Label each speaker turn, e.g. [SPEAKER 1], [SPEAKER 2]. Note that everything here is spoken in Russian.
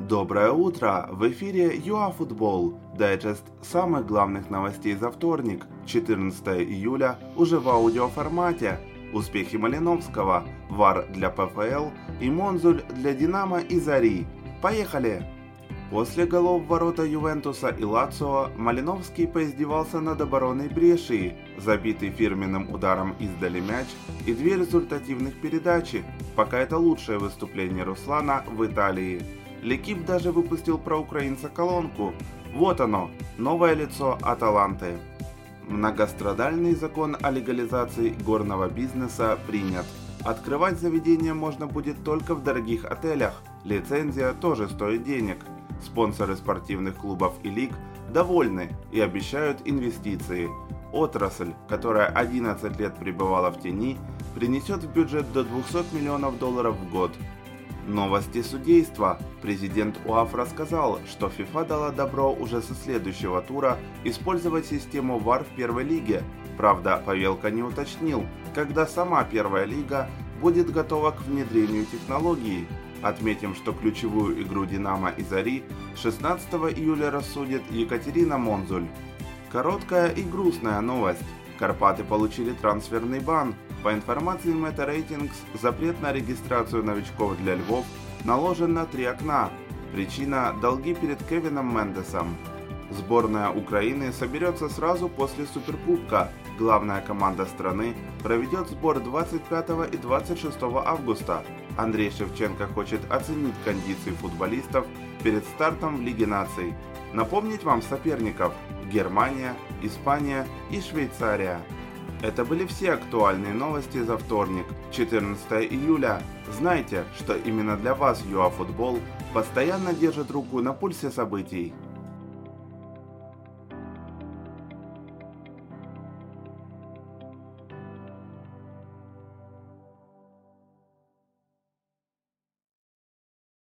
[SPEAKER 1] Доброе утро! В эфире ЮАФутбол, дайджест самых главных новостей за вторник, 14 июля, уже в аудиоформате. Успехи Малиновского, ВАР для ПФЛ и Монзуль для Динамо и Зари. Поехали! После голов ворота Ювентуса и Лацио Малиновский поиздевался над обороной Брешии, забитый фирменным ударом издали мяч и две результативных передачи, пока это лучшее выступление Руслана в Италии. Лекип даже выпустил про украинца колонку. Вот оно, новое лицо Аталанты. Многострадальный закон о легализации горного бизнеса принят. Открывать заведение можно будет только в дорогих отелях. Лицензия тоже стоит денег – Спонсоры спортивных клубов и лиг довольны и обещают инвестиции. Отрасль, которая 11 лет пребывала в тени, принесет в бюджет до 200 миллионов долларов в год. Новости судейства. Президент УАФ рассказал, что ФИФА дала добро уже со следующего тура использовать систему ВАР в первой лиге. Правда, Павелка не уточнил, когда сама первая лига будет готова к внедрению технологии. Отметим, что ключевую игру «Динамо» и «Зари» 16 июля рассудит Екатерина Монзуль. Короткая и грустная новость. Карпаты получили трансферный бан. По информации Meta Ratings, запрет на регистрацию новичков для Львов наложен на три окна. Причина – долги перед Кевином Мендесом. Сборная Украины соберется сразу после Суперкубка. Главная команда страны проведет сбор 25 и 26 августа. Андрей Шевченко хочет оценить кондиции футболистов перед стартом в Лиге наций. Напомнить вам соперников – Германия, Испания и Швейцария. Это были все актуальные новости за вторник, 14 июля. Знайте, что именно для вас ЮАФутбол постоянно держит руку на пульсе событий.